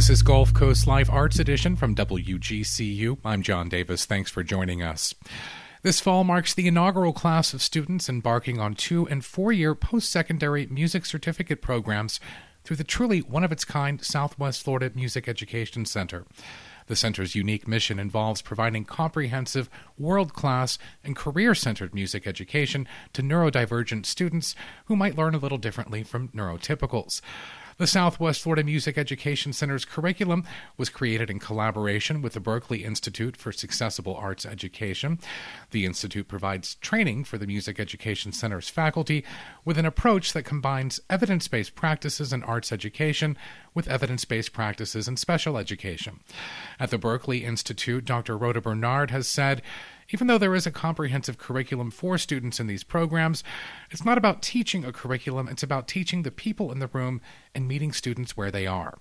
This is Gulf Coast Live Arts Edition from WGCU. I'm John Davis. Thanks for joining us. This fall marks the inaugural class of students embarking on two and four year post secondary music certificate programs through the truly one of its kind Southwest Florida Music Education Center. The center's unique mission involves providing comprehensive, world class, and career centered music education to neurodivergent students who might learn a little differently from neurotypicals. The Southwest Florida Music Education Center's curriculum was created in collaboration with the Berklee Institute for Accessible Arts Education. The Institute provides training for the Music Education Center's faculty with an approach that combines evidence based practices in arts education with evidence based practices in special education. At the Berklee Institute, Dr. Rhoda Bernard has said, even though there is a comprehensive curriculum for students in these programs, it's not about teaching a curriculum, it's about teaching the people in the room and meeting students where they are.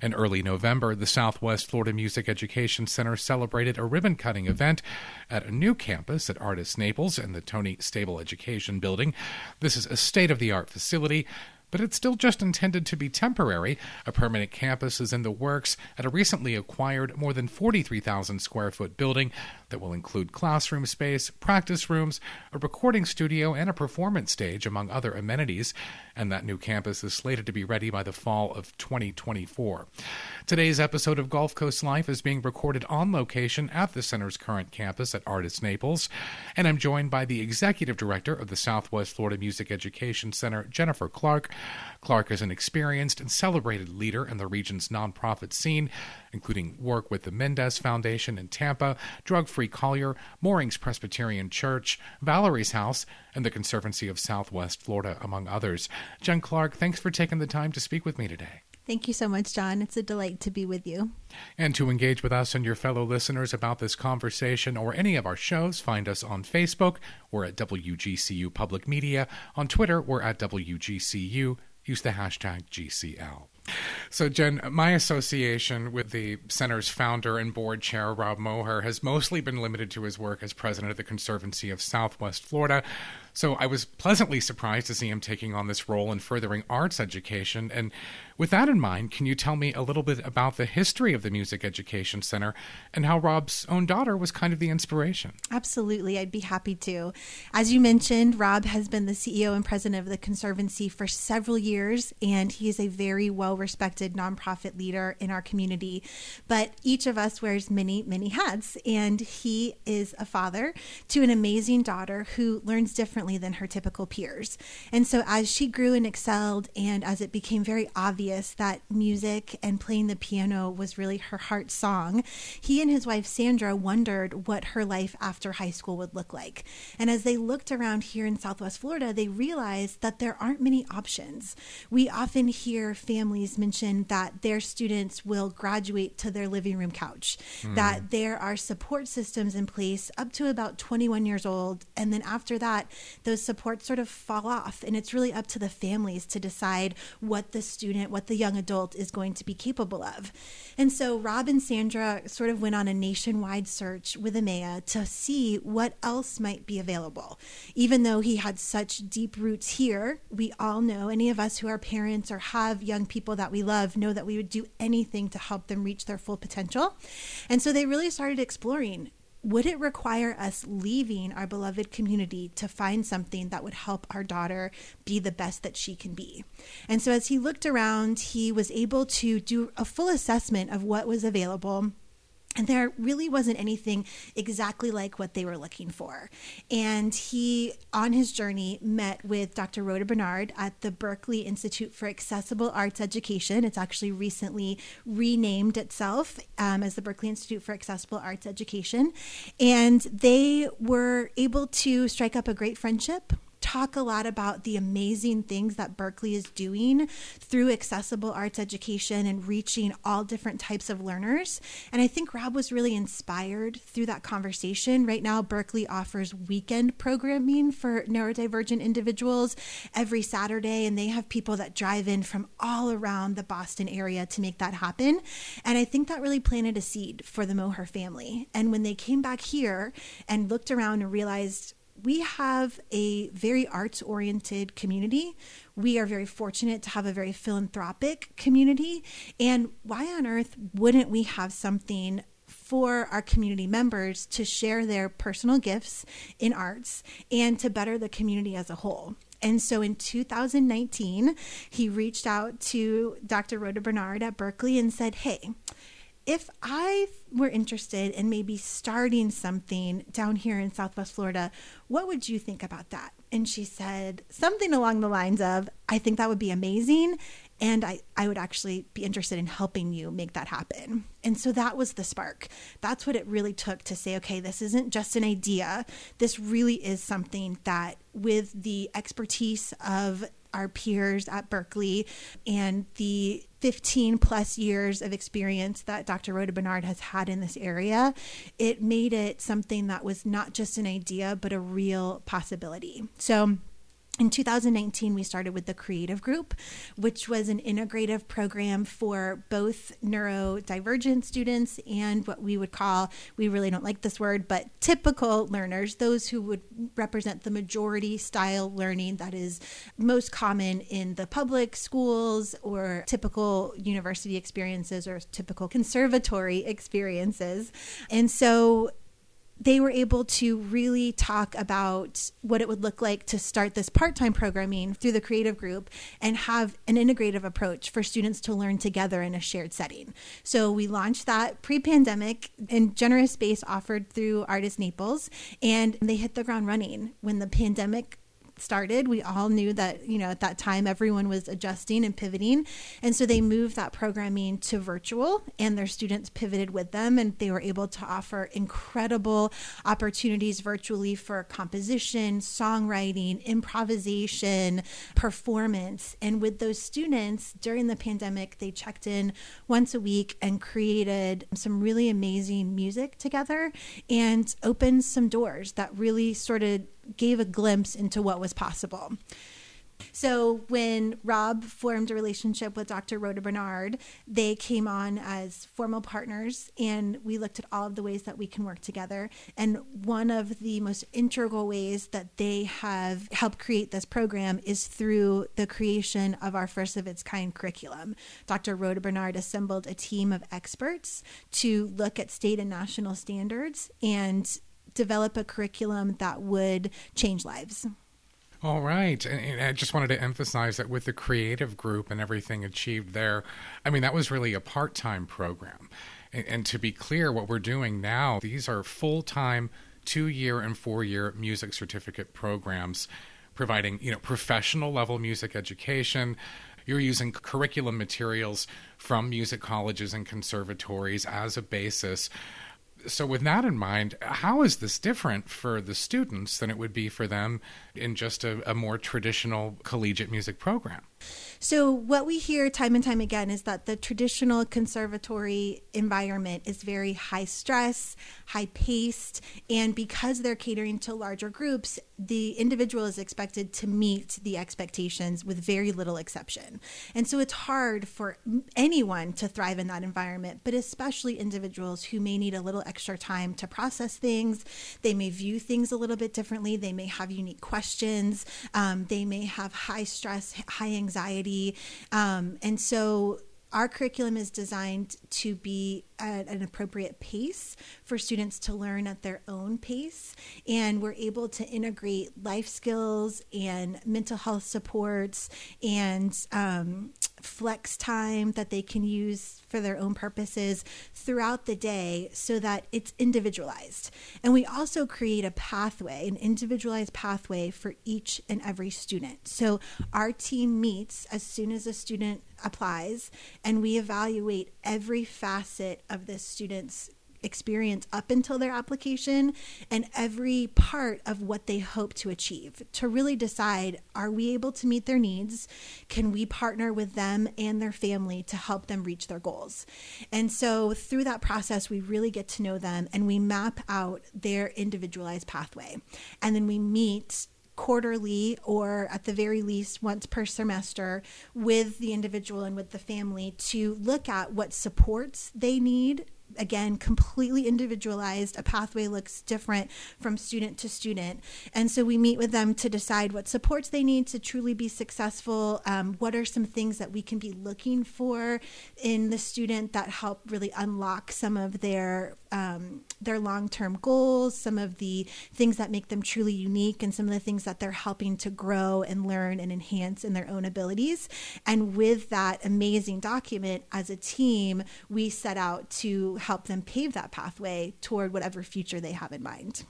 In early November, the Southwest Florida Music Education Center celebrated a ribbon cutting event at a new campus at Artis Naples and the Toni Stabile Education Building. This is a state of the art facility but it's still just intended to be temporary. A permanent campus is in the works at a recently acquired more than 43,000 square foot building that will include classroom space, practice rooms, a recording studio, and a performance stage, among other amenities. And that new campus is slated to be ready by the fall of 2024. Today's episode of Gulf Coast Live is being recorded on location at the center's current campus at Artis Naples. And I'm joined by the executive director of the Southwest Florida Music Education Center, Jennifer Clark. Clark is an experienced and celebrated leader in the region's nonprofit scene, including work with the Mendez Foundation in Tampa, Drug Free Collier, Moorings Presbyterian Church, Valerie's House, and the Conservancy of Southwest Florida, among others. Jen Clark, thanks for taking the time to speak with me today. Thank you so much, John. It's a delight to be with you. And to engage with us and your fellow listeners about this conversation or any of our shows, find us on Facebook. We're at WGCU Public Media. On Twitter, we're at WGCU. Use the hashtag GCL. So, Jen, my association with the center's founder and board chair, Rob Moher, has mostly been limited to his work as president of the Conservancy of Southwest Florida. So, I was pleasantly surprised to see him taking on this role in furthering arts education. And with that in mind, can you tell me a little bit about the history of the Music Education Center and how Rob's own daughter was kind of the inspiration? Absolutely, I'd be happy to. As you mentioned, Rob has been the CEO and president of the Conservancy for several years, and he is a very well respected nonprofit leader in our community. But each of us wears many, many hats, and he is a father to an amazing daughter who learns differently than her typical peers. And so, as she grew and excelled, and as it became very obvious, obvious that music and playing the piano was really her heart song, he and his wife Sandra wondered what her life after high school would look like. And as they looked around here in Southwest Florida, they realized that there aren't many options. We often hear families mention that their students will graduate to their living room couch, mm. that there are support systems in place up to about 21 years old. And then after that, those supports sort of fall off. And it's really up to the families to decide what the student, what the young adult is going to be capable of. And so Rob and Sandra sort of went on a nationwide search with EMEA to see what else might be available. Even though he had such deep roots here, we all know, any of us who are parents or have young people that we love, know that we would do anything to help them reach their full potential. And so they really started exploring would it require us leaving our beloved community to find something that would help our daughter be the best that she can be? And so, as he looked around, he was able to do a full assessment of what was available and there really wasn't anything exactly like what they were looking for. And he, on his journey, met with Dr. Rhoda Bernard at the Berklee Institute for Accessible Arts Education. It's actually recently renamed itself um, as the Berklee Institute for Accessible Arts Education. And they were able to strike up a great friendship talk a lot about the amazing things that Berklee is doing through accessible arts education and reaching all different types of learners. And I think Rob was really inspired through that conversation. Right now, Berklee offers weekend programming for neurodivergent individuals every Saturday, and they have people that drive in from all around the Boston area to make that happen. And I think that really planted a seed for the Moher family. And when they came back here and looked around and realized we have a very arts oriented community. We are very fortunate to have a very philanthropic community. And why on earth wouldn't we have something for our community members to share their personal gifts in arts and to better the community as a whole? And so in 2019, he reached out to Dr. Rhoda Bernard at Berklee and said, Hey, if I were interested in maybe starting something down here in Southwest Florida, what would you think about that? And she said something along the lines of, I think that would be amazing. And I, I would actually be interested in helping you make that happen. And so that was the spark. That's what it really took to say, okay, this isn't just an idea. This really is something that, with the expertise of our peers at Berklee and the 15 plus years of experience that Dr. Rhoda Bernard has had in this area, it made it something that was not just an idea, but a real possibility. So, in 2019, we started with the Creative Group, which was an integrative program for both neurodivergent students and what we would call, we really don't like this word, but typical learners, those who would represent the majority style learning that is most common in the public schools or typical university experiences or typical conservatory experiences. And so they were able to really talk about what it would look like to start this part time programming through the creative group and have an integrative approach for students to learn together in a shared setting. So we launched that pre pandemic in generous space offered through Artis Naples, and they hit the ground running when the pandemic started, we all knew that, you know, at that time everyone was adjusting and pivoting. And so they moved that programming to virtual and their students pivoted with them and they were able to offer incredible opportunities virtually for composition, songwriting, improvisation, performance. And with those students during the pandemic, they checked in once a week and created some really amazing music together and opened some doors that really sort of gave a glimpse into what was possible. So when Rob formed a relationship with Dr. Rhoda Bernard, they came on as formal partners and we looked at all of the ways that we can work together. And one of the most integral ways that they have helped create this program is through the creation of our first of its kind curriculum. Dr. Rhoda Bernard assembled a team of experts to look at state and national standards and develop a curriculum that would change lives. All right. And I just wanted to emphasize that with the creative group and everything achieved there, I mean, that was really a part time program. And, and, to be clear, what we're doing now, these are full time, two year and four year music certificate programs providing, you know, professional level music education. You're using curriculum materials from music colleges and conservatories as a basis so with that in mind how is this different for the students than it would be for them in just a, a more traditional collegiate music program so, what we hear time and time again is that the traditional conservatory environment is very high stress, high paced, and because they're catering to larger groups, the individual is expected to meet the expectations with very little exception. And so, it's hard for anyone to thrive in that environment, but especially individuals who may need a little extra time to process things. They may view things a little bit differently, they may have unique questions, um, they may have high stress, high anxiety um, and so our curriculum is designed to be at an appropriate pace for students to learn at their own pace. And we're able to integrate life skills and mental health supports and um, flex time that they can use for their own purposes throughout the day so that it's individualized. And we also create a pathway, an individualized pathway for each and every student. So our team meets as soon as a student applies and we evaluate every facet of this student's experience up until their application and every part of what they hope to achieve to really decide are we able to meet their needs? Can we partner with them and their family to help them reach their goals? And so through that process, we really get to know them and we map out their individualized pathway. And then we meet quarterly or at the very least once per semester with the individual and with the family to look at what supports they need again completely individualized. A pathway looks different from student to student. And so we meet with them to decide what supports they need to truly be successful. Um, what are some things that we can be looking for in the student that help really unlock some of their um, their long-term goals some of the things that make them truly unique and some of the things that they're helping to grow and learn and enhance in their own abilities. And with that amazing document as a team we set out to help them pave that pathway toward whatever future they have in mind.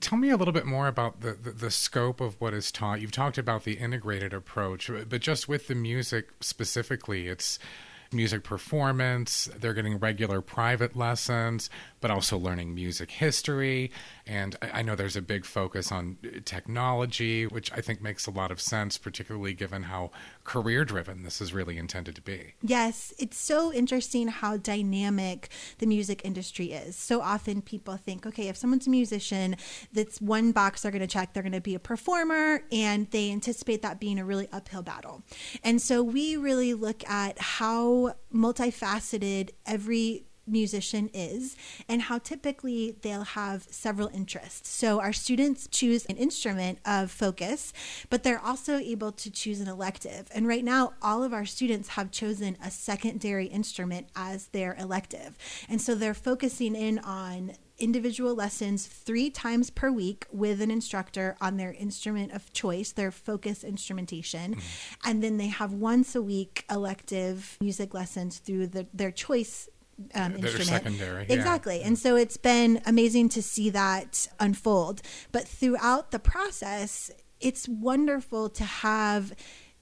Tell me a little bit more about the, the, the, scope of what is taught. You've talked about the integrated approach, but just with the music specifically, it's music performance. They're getting regular private lessons, but also learning music history. And I know there's a big focus on uh, technology, which I think makes a lot of sense, particularly given how career driven this is really intended to be. Yes, it's so interesting how dynamic the music industry is. So often people think, okay, if someone's a musician, that's one box they're going to check, they're going to be a performer, and they anticipate that being a really uphill battle. And so we really look at how multifaceted every musician is and how typically they'll have several interests. So our students choose an instrument of focus, but they're also able to choose an elective. And right now, all of our students have chosen a secondary instrument as their elective. And so they're focusing in on individual lessons three times per week with an instructor on their instrument of choice, their focus instrumentation. Mm-hmm. And then they have once a week elective music lessons through the, their choice um, instrument. secondary. Exactly. Yeah. And so it's been amazing to see that unfold. But throughout the process, it's wonderful to have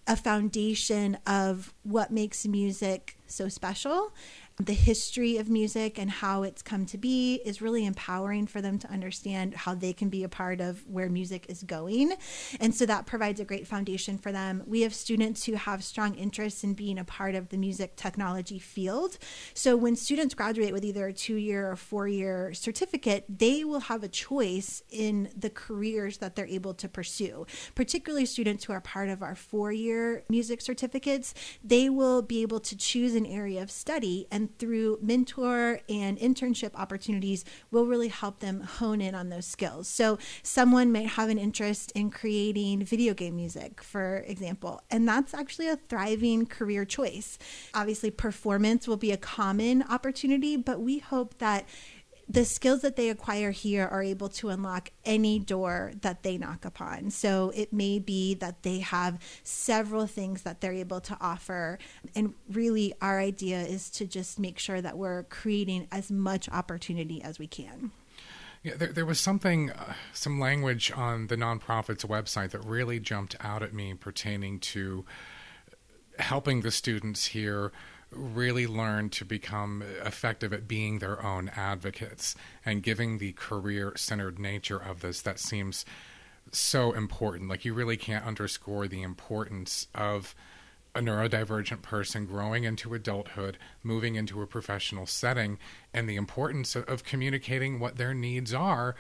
a foundation of what makes music so special the history of music and how it's come to be is really empowering for them to understand how they can be a part of where music is going. And so that provides a great foundation for them. We have students who have strong interests in being a part of the music technology field. So when students graduate with either a two year or four year certificate, they will have a choice in the careers that they're able to pursue, particularly students who are part of our four year music certificates. They will be able to choose an area of study and and through mentor and internship opportunities will really help them hone in on those skills. So, someone might have an interest in creating video game music, for example, and that's actually a thriving career choice. Obviously, performance will be a common opportunity, but we hope that the skills that they acquire here are able to unlock any door that they knock upon. So it may be that they have several things that they're able to offer. And really, our idea is to just make sure that we're creating as much opportunity as we can. Yeah, there, there was something, uh, some language on the nonprofit's website that really jumped out at me pertaining to helping the students here really learn to become effective at being their own advocates and giving the career centered nature of this that seems so important. Like, you really can't underscore the importance of a neurodivergent person growing into adulthood, moving into a professional setting, and the importance of, communicating what their needs are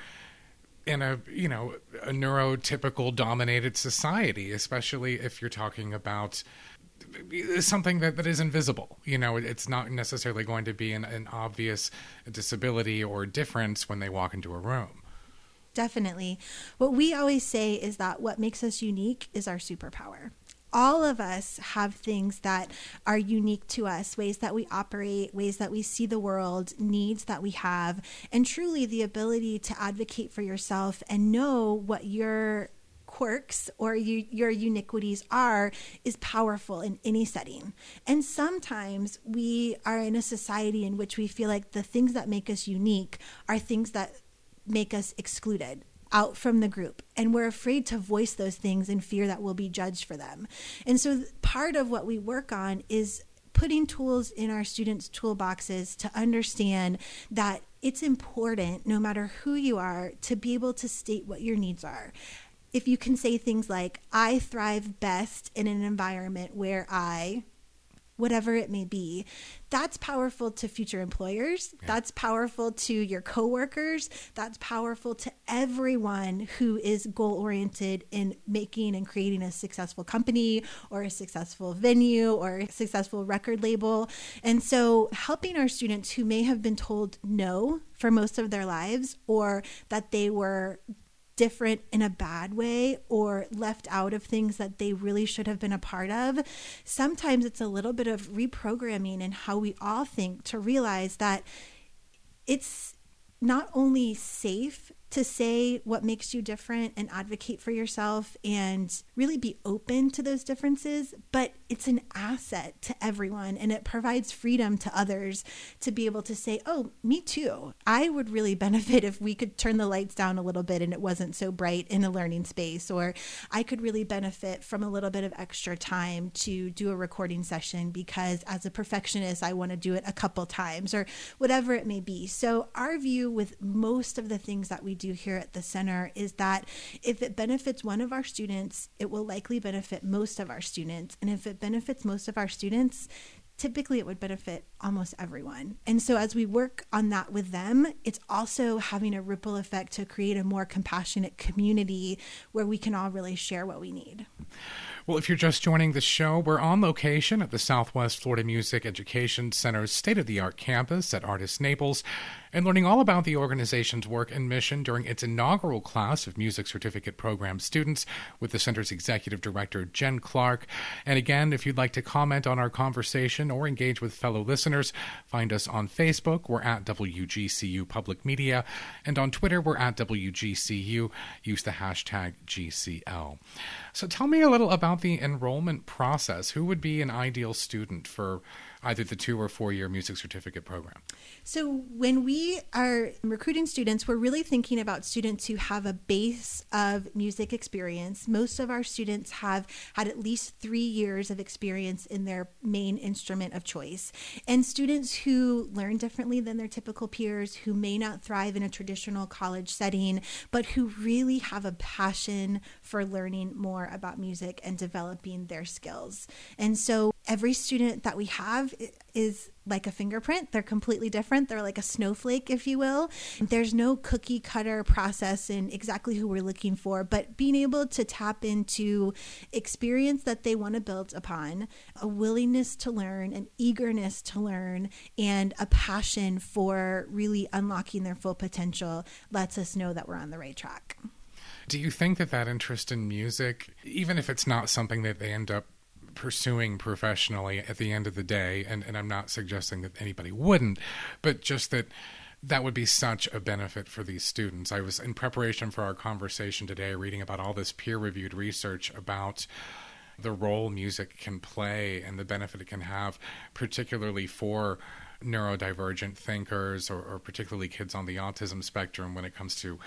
in a you know a neurotypical dominated society especially if you're talking about something that, that is invisible. You know, it's not necessarily going to be an, an obvious disability or difference when they walk into a room. Definitely. What we always say is that what makes us unique is our superpower all of us have things that are unique to us, ways that we operate, ways that we see the world, needs that we have, and truly the ability to advocate for yourself and know what your quirks or you, your uniquities are is powerful in any setting. And sometimes we are in a society in which we feel like the things that make us unique are things that make us excluded out from the group and we're afraid to voice those things in fear that we'll be judged for them. And so part of what we work on is putting tools in our students' toolboxes to understand that it's important, no matter who you are, to be able to state what your needs are if you can say things like, I thrive best in an environment where I whatever it may be. That's powerful to future employers. Yeah. That's powerful to your coworkers. That's powerful to everyone who is goal oriented in making and creating a successful company or a successful venue or a successful record label. And so, helping our students who may have been told no for most of their lives or that they were different in a bad way or left out of things that they really should have been a part of. Sometimes it's a little bit of reprogramming in how we all think to realize that it's not only safe to say what makes you different and advocate for yourself and really be open to those differences, but it's an asset to everyone and it provides freedom to others to be able to say, Oh, me too. I would really benefit if we could turn the lights down a little bit and it wasn't so bright in a learning space, or I could really benefit from a little bit of extra time to do a recording session because as a perfectionist, I want to do it a couple times or whatever it may be. So, our view with most of the things that we do do here at the center is that if it benefits one of our students, it will likely benefit most of our students. And if it benefits most of our students, typically it would benefit almost everyone. And so as we work on that with them, it's also having a ripple effect to create a more compassionate community where we can all really share what we need. Well, if you're just joining the show, we're on location at the Southwest Florida Music Education Center's state of the art campus at Artis Naples and learning all about the organization's work and mission during its inaugural class of music certificate program students with the center's executive director, Jen Clark. And again, if you'd like to comment on our conversation or engage with fellow listeners, find us on Facebook. We're at WGCU Public Media. And on Twitter, we're at WGCU. Use the hashtag GCL. So tell me a little about the enrollment process. Who would be an ideal student for either the two or four year music certificate program? So, when we are recruiting students, we're really thinking about students who have a base of music experience. Most of our students have had at least three years of experience in their main instrument of choice. And students who learn differently than their typical peers, who may not thrive in a traditional college setting, but who really have a passion for learning more about music and developing their skills. And so, every student that we have is like a fingerprint. They're completely different. They're like a snowflake, if you will. There's no cookie cutter process in exactly who we're looking for, but being able to tap into experience that they want to build upon, a willingness to learn, an eagerness to learn, and a passion for really unlocking their full potential lets us know that we're on the right track. Do you think that that interest in music, even if it's not something that they end up pursuing professionally at the end of the day, and, and I'm not suggesting that anybody wouldn't, but just that that would be such a benefit for these students. I was in preparation for our conversation today reading about all this peer reviewed research about the role music can play and the benefit it can have, particularly for neurodivergent thinkers or, or particularly kids on the autism spectrum when it comes to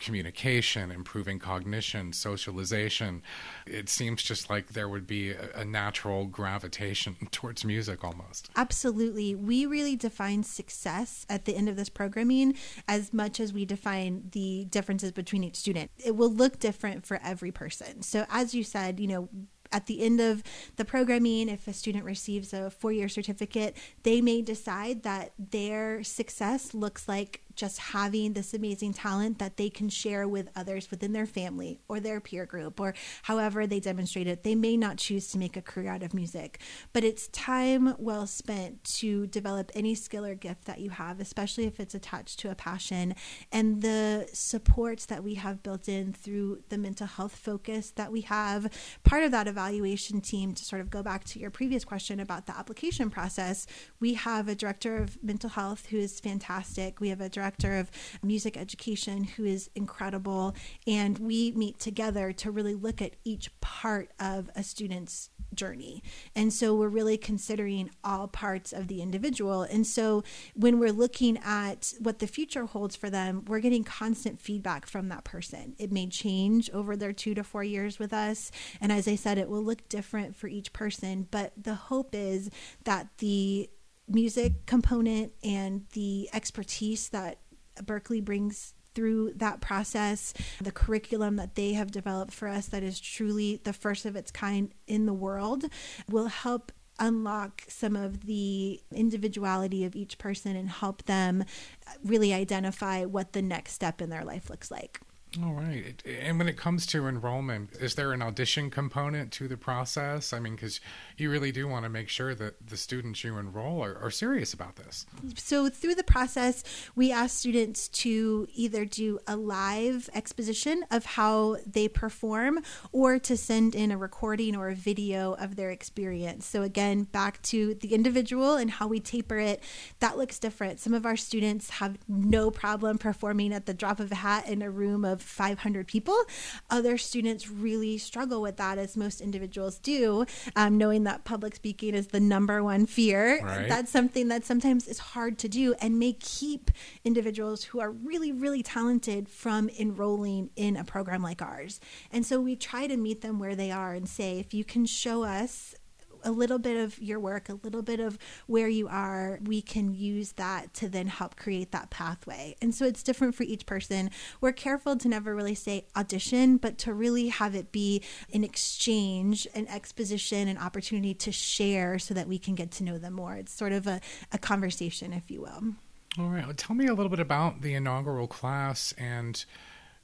communication, improving cognition, socialization. It seems just like there would be a, natural gravitation towards music almost. Absolutely. We really define success at the end of this programming as much as we define the differences between each student. It will look different for every person. So, as you said, you know, at the end of the programming, if a student receives a four year certificate, they may decide that their success looks like just having this amazing talent that they can share with others within their family or their peer group or however they demonstrate it. They may not choose to make a career out of music, but it's time well spent to develop any skill or gift that you have, especially if it's attached to a passion. And the supports that we have built in through the mental health focus that we have, part of that evaluation team, to sort of go back to your previous question about the application process, we have a director of mental health who is fantastic. We have a director director of music education who is incredible. And we meet together to really look at each part of a student's journey. And so we're really considering all parts of the individual. And so when we're looking at what the future holds for them, we're getting constant feedback from that person. It may change over their two to four years with us. And as I said, it will look different for each person. But the hope is that the music component and the expertise that Berklee brings through that process, the curriculum that they have developed for us that is truly the first of its kind in the world will help unlock some of the individuality of each person and help them really identify what the next step in their life looks like. All right. And when it comes to enrollment, is there an audition component to the process? I mean, because you really do want to make sure that the students you enroll are, are, serious about this. So, through the process, we ask students to either do a live exposition of how they perform or to send in a recording or a video of their experience. So, again, back to the individual and how we taper it, that looks different. Some of our students have no problem performing at the drop of a hat in a room of of 500 people. Other students really struggle with that, as most individuals do, um, knowing that public speaking is the number one fear. Right. That's something that sometimes is hard to do and may keep individuals who are really, really talented from enrolling in a program like ours. And so we try to meet them where they are and say, if you can show us a little bit of your work, a little bit of where you are, we can use that to then help create that pathway. And so it's different for each person. We're careful to never really say audition, but to really have it be an exchange, an exposition, an opportunity to share so that we can get to know them more. It's sort of a, a conversation, if you will. All right. Well, tell me a little bit about the inaugural class and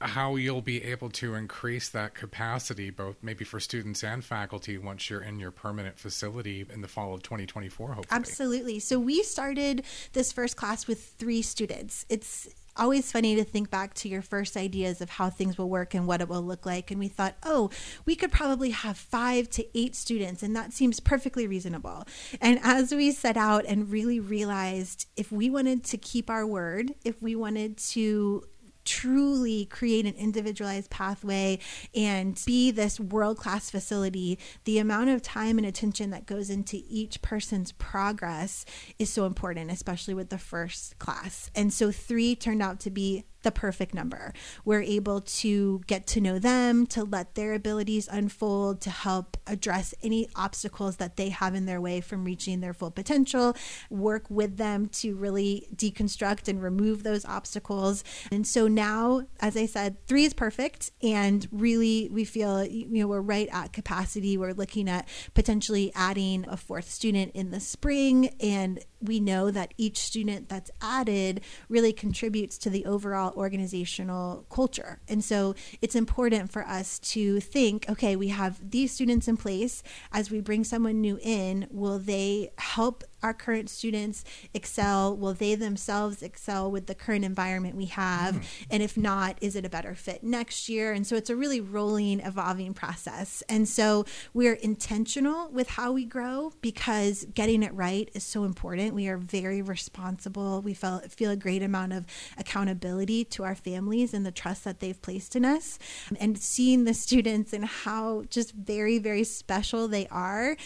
how you'll be able to increase that capacity, both maybe for students and faculty, once you're in your permanent facility in the fall of 2024, hopefully. Absolutely. So we started this first class with three students. It's always funny to think back to your first ideas of how things will work and what it will look like. And we thought, oh, we could probably have five to eight students, and that seems perfectly reasonable. And as we set out and really realized if we wanted to keep our word, if we wanted to truly create an individualized pathway and be this world class facility, the amount of time and attention that goes into each person's progress is so important, especially with the first class. And so three turned out to be the perfect number. We're able to get to know them, to let their abilities unfold, to help address any obstacles that they have in their way from reaching their full potential, work with them to really deconstruct and remove those obstacles. And so now, as I said, three is perfect. And really, we feel, you know, we're right at capacity. We're looking at potentially adding a fourth student in the spring. And we know that each student that's added really contributes to the overall organizational culture. And so it's important for us to think okay, we have these students in place. As we bring someone new in, will they help our current students excel? Will they themselves excel with the current environment we have? Mm-hmm. And if not, is it a better fit next year? And so it's a really rolling, evolving process. And so we're intentional with how we grow because getting it right is so important. We are very responsible. We feel, feel a great amount of accountability to our families and the trust that they've placed in us. And seeing the students and how just very, very special they are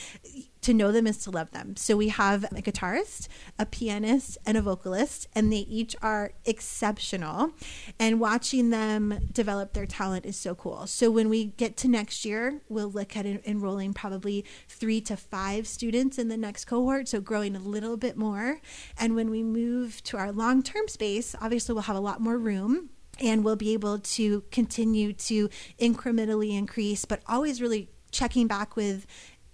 to know them is to love them. So we have a guitarist, a pianist, and a vocalist, and they each are exceptional. And watching them develop their talent is so cool. So when we get to next year, we'll look at enrolling probably three to five students in the next cohort, so growing a little bit more. And when we move to our long term space, obviously we'll have a lot more room and we'll be able to continue to incrementally increase, but always really checking back with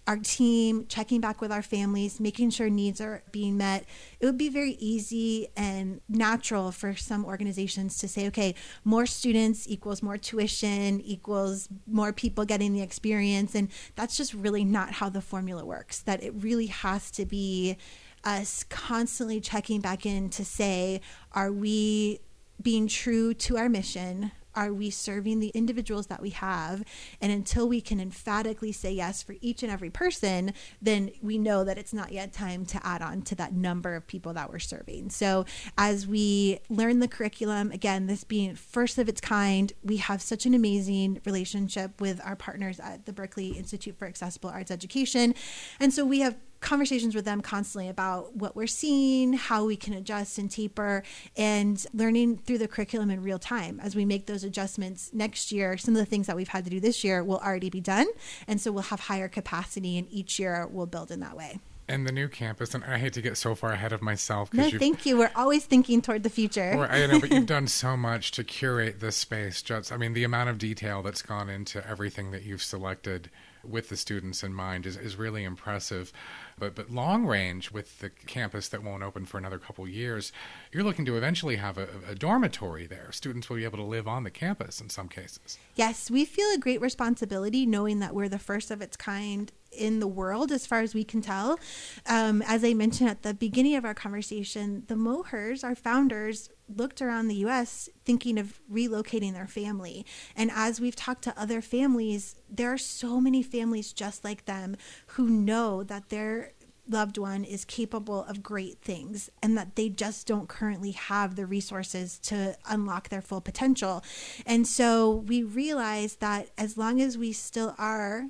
our team, checking back with our families, making sure needs are being met. It would be very easy and natural for some organizations to say, okay, more students equals more tuition, equals more people getting the experience. And that's just really not how the formula works. That it really has to be us constantly checking back in to say, are we being true to our mission? Are we serving the individuals that we have? And until we can emphatically say yes for each and every person, then we know that it's not yet time to add on to that number of people that we're serving. So as we learn the curriculum, again, this being first of its kind, we have such an amazing relationship with our partners at the Berklee Institute for Accessible Arts Education. And so we have conversations with them constantly about what we're seeing, how we can adjust and taper, and learning through the curriculum in real time as we make those adjustments next year. Some of the things that we've had to do this year will already be done. And so we'll have higher capacity, and each year we'll build in that way. And the new campus, and I hate to get so far ahead of myself. No, thank you. We're always thinking toward the future. Or, I know, but you've done so much to curate this space. Just, I mean, the amount of detail that's gone into everything that you've selected with the students in mind is, is really impressive. But but long range with the campus that won't open for another couple years, you're looking to eventually have a, a dormitory there. Students will be able to live on the campus in some cases. Yes, we feel a great responsibility knowing that we're the first of its kind in the world, as far as we can tell. Um, as I mentioned at the beginning of our conversation, the Mohers, our founders, looked around the US thinking of relocating their family. And as we've talked to other families, there are so many families just like them who know that their loved one is capable of great things and that they just don't currently have the resources to unlock their full potential. And so we realize that as long as we still are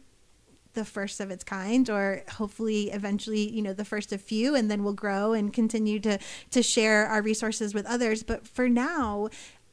the first of its kind or hopefully eventually you know the first of few and then we'll grow and continue to to share our resources with others. But for now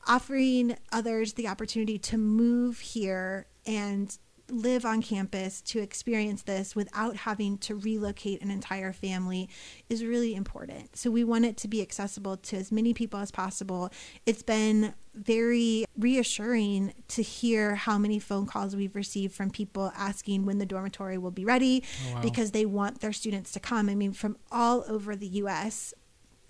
offering others the opportunity to move here and live on campus to experience this without having to relocate an entire family is really important. So we want it to be accessible to as many people as possible. It's been very reassuring to hear how many phone calls we've received from people asking when the dormitory will be ready oh, wow. because they want their students to come. I mean, from all over the US,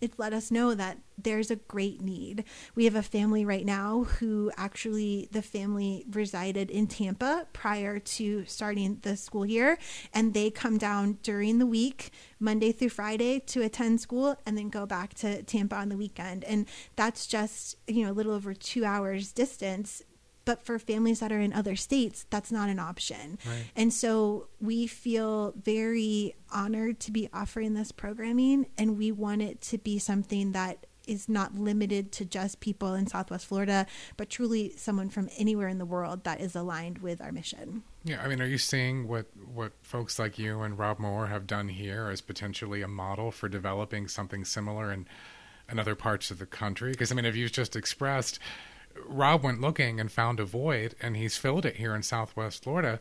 it let us know that there's a great need. We have a family right now who actually the family resided in Tampa prior to starting the school year and they come down during the week Monday through Friday to attend school and then go back to Tampa on the weekend and that's just you know a little over 2 hours distance but for families that are in other states that's not an option. Right. and so we feel very honored to be offering this programming and we want it to be something that is not limited to just people in southwest florida but truly someone from anywhere in the world that is aligned with our mission. Yeah i mean are you seeing what what folks like you and rob moher have done here as potentially a model for developing something similar in in other parts of the country? Because i mean if you've just expressed Rob went looking and found a void, and he's filled it here in Southwest Florida.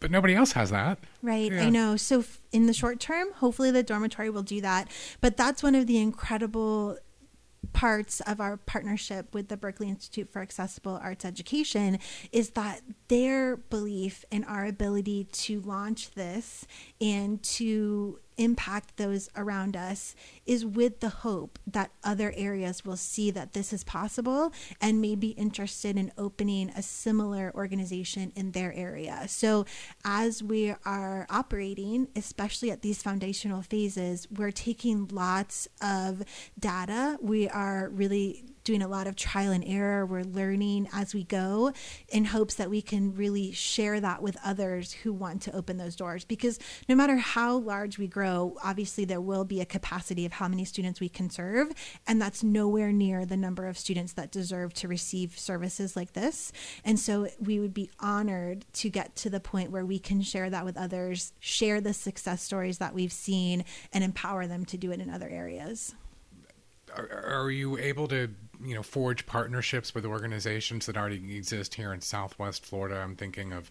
But nobody else has that. Right, yeah. I know. So, in the short term, hopefully the dormitory will do that. But that's one of the incredible parts of our partnership with the Berklee Institute for Accessible Arts Education is that their belief in our ability to launch this and to impact those around us is with the hope that other areas will see that this is possible and may be interested in opening a similar organization in their area. So, as we are operating, especially at these foundational phases, we're taking lots of data. We are really doing a lot of trial and error. We're learning as we go in hopes that we can really share that with others who want to open those doors. Because no matter how large we grow, obviously there will be a capacity of how many students we can serve. And that's nowhere near the number of students that deserve to receive services like this. And so we would be honored to get to the point where we can share that with others, share the success stories that we've seen, and empower them to do it in other areas. Are, are you able to you know forge partnerships with organizations that already exist here in Southwest Florida. I'm thinking of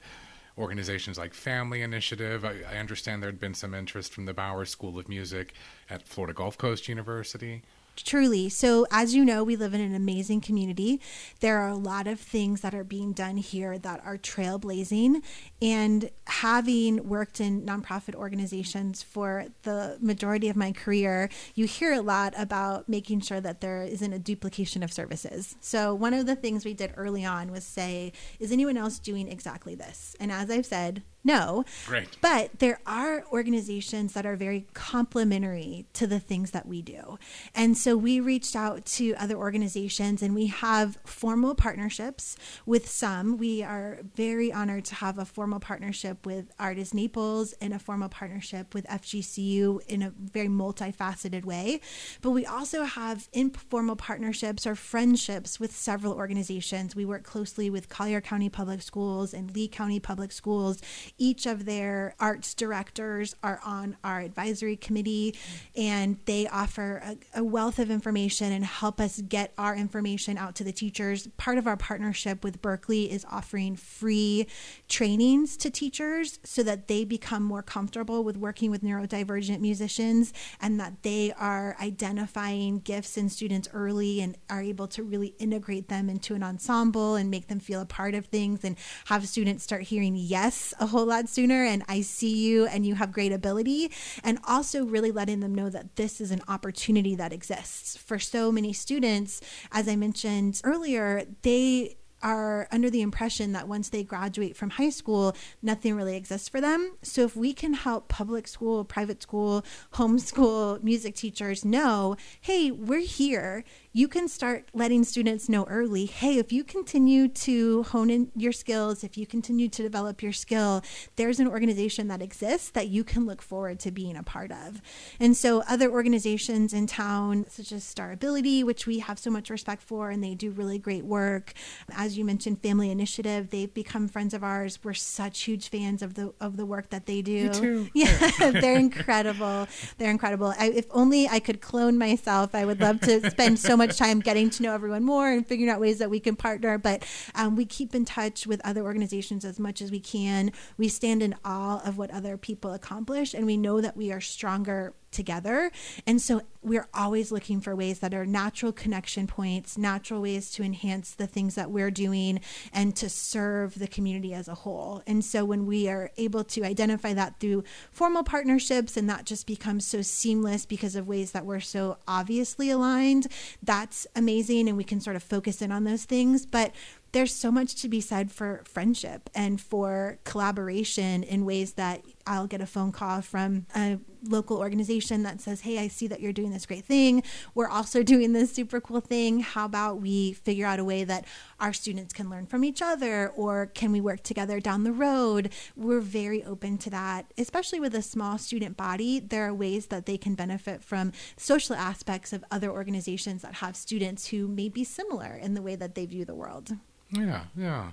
organizations like Family Initiative. I, I understand there had been some interest from the Bowers School of Music at Florida Gulf Coast University. Truly. So, as you know, we live in an amazing community. There are a lot of things that are being done here that are trailblazing. And having worked in nonprofit organizations for the majority of my career, you hear a lot about making sure that there isn't a duplication of services. So, one of the things we did early on was say, is anyone else doing exactly this? And as I've said, no. Right. But there are organizations that are very complementary to the things that we do. And so we reached out to other organizations and we have formal partnerships with some. We are very honored to have a formal partnership with Artis Naples and a formal partnership with FGCU in a very multifaceted way. But we also have informal partnerships or friendships with several organizations. We work closely with Collier County Public Schools and Lee County Public Schools each of their arts directors are on our advisory committee and they offer a, a, wealth of information and help us get our information out to the teachers. Part of our partnership with Berklee is offering free trainings to teachers so that they become more comfortable with working with neurodivergent musicians and that they are identifying gifts in students early and are able to really integrate them into an ensemble and make them feel a part of things and have students start hearing yes a whole lot sooner and I see you and you have great ability. And also really letting them know that this is an opportunity that exists. For so many students, as I mentioned earlier, they are under the impression that once they graduate from high school, nothing really exists for them. So if we can help public school, private school, homeschool music teachers know, hey, we're here you can start letting students know early hey, if you continue to hone in your skills, if you continue to develop your skill, there's an organization that exists that you can look forward to being a part of. And so, other organizations in town, such as Star Ability, which we have so much respect for, and they do really great work. As you mentioned, Family Initiative, they've become friends of ours. We're such huge fans of the of the work that they do. Yeah, they're incredible. They're incredible. I, if only I could clone myself, I would love to spend so much much time getting to know everyone more and figuring out ways that we can partner. But um, we keep in touch with other organizations as much as we can. We stand in awe of what other people accomplish, and we know that we are stronger together. And so we're always looking for ways that are natural connection points, natural ways to enhance the things that we're doing and to serve the community as a whole. And so when we are able to identify that through formal partnerships and that just becomes so seamless because of ways that we're so obviously aligned, that's amazing. And we can sort of focus in on those things. But there's so much to be said for friendship and for collaboration in ways that I'll get a phone call from a local organization that says, Hey, I see that you're doing this great thing. We're also doing this super cool thing. How about we figure out a way that our students can learn from each other or can we work together down the road? We're very open to that, especially with a small student body. There are ways that they can benefit from social aspects of other organizations that have students who may be similar in the way that they view the world. Yeah, yeah.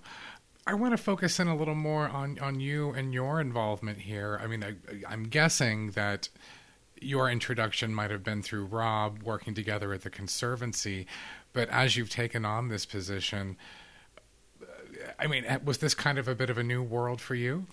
I want to focus in a little more on, on you and your involvement here. I mean, I, I'm guessing that your introduction might have been through Rob working together at the Conservancy, but as you've taken on this position, I mean, eh, was this kind of a bit of a new world for you?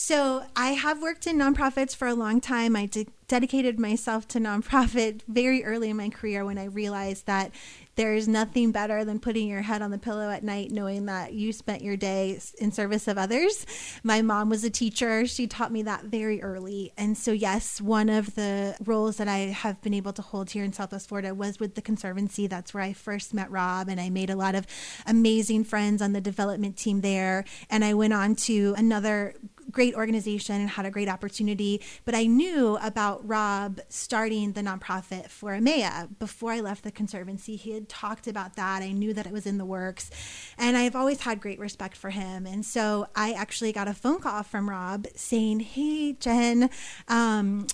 So I have worked in nonprofits for a long time. I de- dedicated myself to nonprofit very early in my career when I realized that there's nothing better than putting your head on the pillow at night knowing that you spent your day in service of others. My mom was a teacher. She taught me that very early. And so, yes, one of the roles that I have been able to hold here in Southwest Florida was with the Conservancy. That's where I first met Rob, and I made a lot of amazing friends on the development team there. And I went on to another great organization and had a great opportunity. But I knew about Rob starting the nonprofit for EMEA before I left the Conservancy. He had talked about that. I knew that it was in the works. And I've always had great respect for him. And so I actually got a phone call from Rob saying, Hey, Jen, um,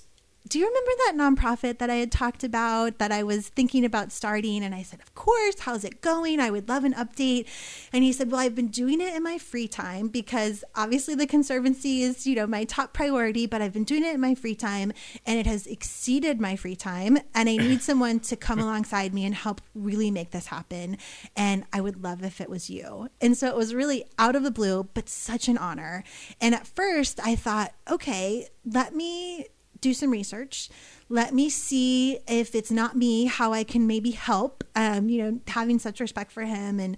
do you remember that nonprofit that I had talked about that I was thinking about starting? And I said, Of course. How's it going? I would love an update. And he said, Well, I've been doing it in my free time because obviously the Conservancy is, you know, my top priority, but I've been doing it in my free time and it has exceeded my free time. And I need someone to come alongside me and help really make this happen. And I would love if it was you. And so it was really out of the blue, but such an honor. And at first I thought, okay, let me do some research. Let me see if it's not me, how I can maybe help. Um, you know, having such respect for him and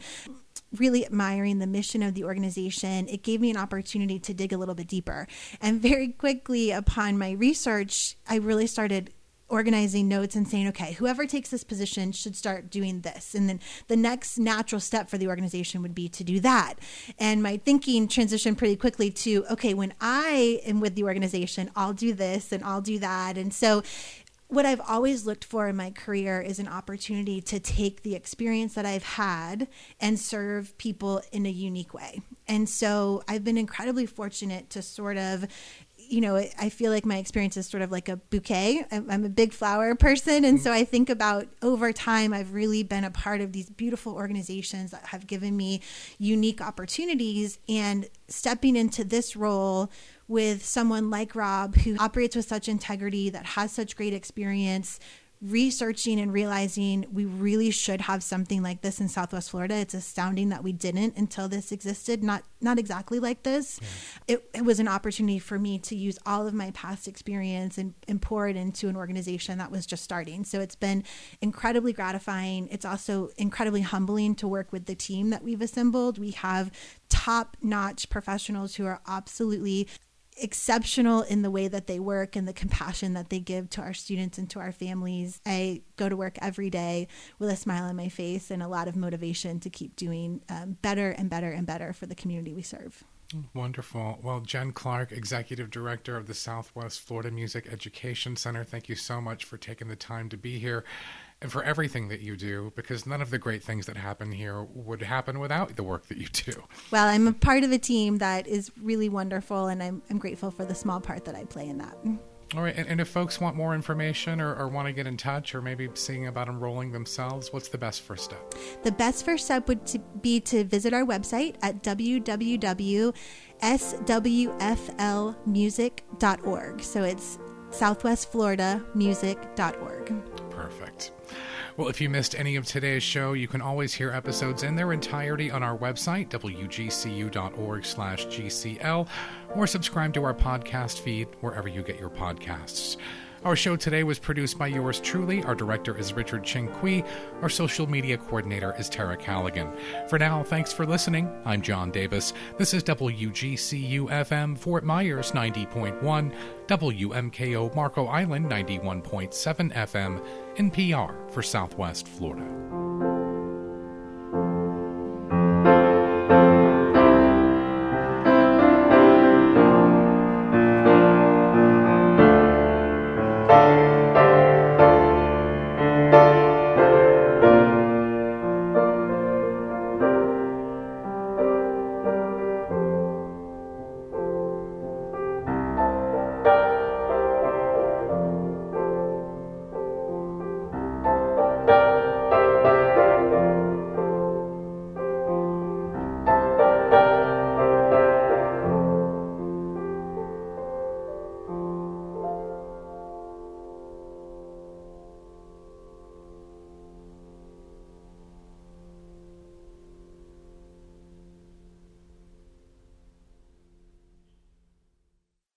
really admiring the mission of the organization, it gave me an opportunity to dig a little bit deeper. And very quickly upon my research, I really started organizing notes and saying, okay, whoever takes this position should start doing this. And then the next natural step for the organization would be to do that. And my thinking transitioned pretty quickly to, okay, when I am with the organization, I'll do this and I'll do that. And so what I've always looked for in my career is an opportunity to take the experience that I've had and serve people in a unique way. And so I've been incredibly fortunate to sort of you know, I feel like my experience is sort of like a bouquet. I'm, a big flower person. And so mm-hmm. I think about over time, I've really been a part of these beautiful organizations that have given me unique opportunities. And stepping into this role with someone like Rob, who operates with such integrity, that has such great experience, researching and realizing we really should have something like this in Southwest Florida. It's astounding that we didn't until this existed. Not not exactly like this. Yeah. It, it, was an opportunity for me to use all of my past experience and, and pour it into an organization that was just starting. So it's been incredibly gratifying. It's also incredibly humbling to work with the team that we've assembled. We have top notch professionals who are absolutely exceptional in the way that they work and the compassion that they give to our students and to our families. I go to work every day with a smile on my face and a lot of motivation to keep doing um, better and better and better for the community we serve. Wonderful. Well, Jen Clark, Executive Director of the Southwest Florida Music Education Center, thank you so much for taking the time to be here and for everything that you do because none of the great things that happen here would happen without the work that you do. Well, I'm a part of a team that is really wonderful, and I'm, I'm grateful for the small part that I play in that. All right, and, and if folks want more information or, or, want to get in touch or maybe seeing about enrolling themselves, what's the best first step? The best first step would to be to visit our website at www.swflmusic.org. So it's southwestfloridamusic.org. Perfect. Well, if you missed any of today's show, you can always hear episodes in their entirety on our website, wgcu.org/gcl, or subscribe to our podcast feed wherever you get your podcasts. Our show today was produced by yours truly. Our director is Richard Ching. Our social media coordinator is Tara Callaghan. For now, thanks for listening. I'm John Davis. This is WGCU FM Fort Myers 90.1, WMKO Marco Island 91.7 FM, NPR for Southwest Florida.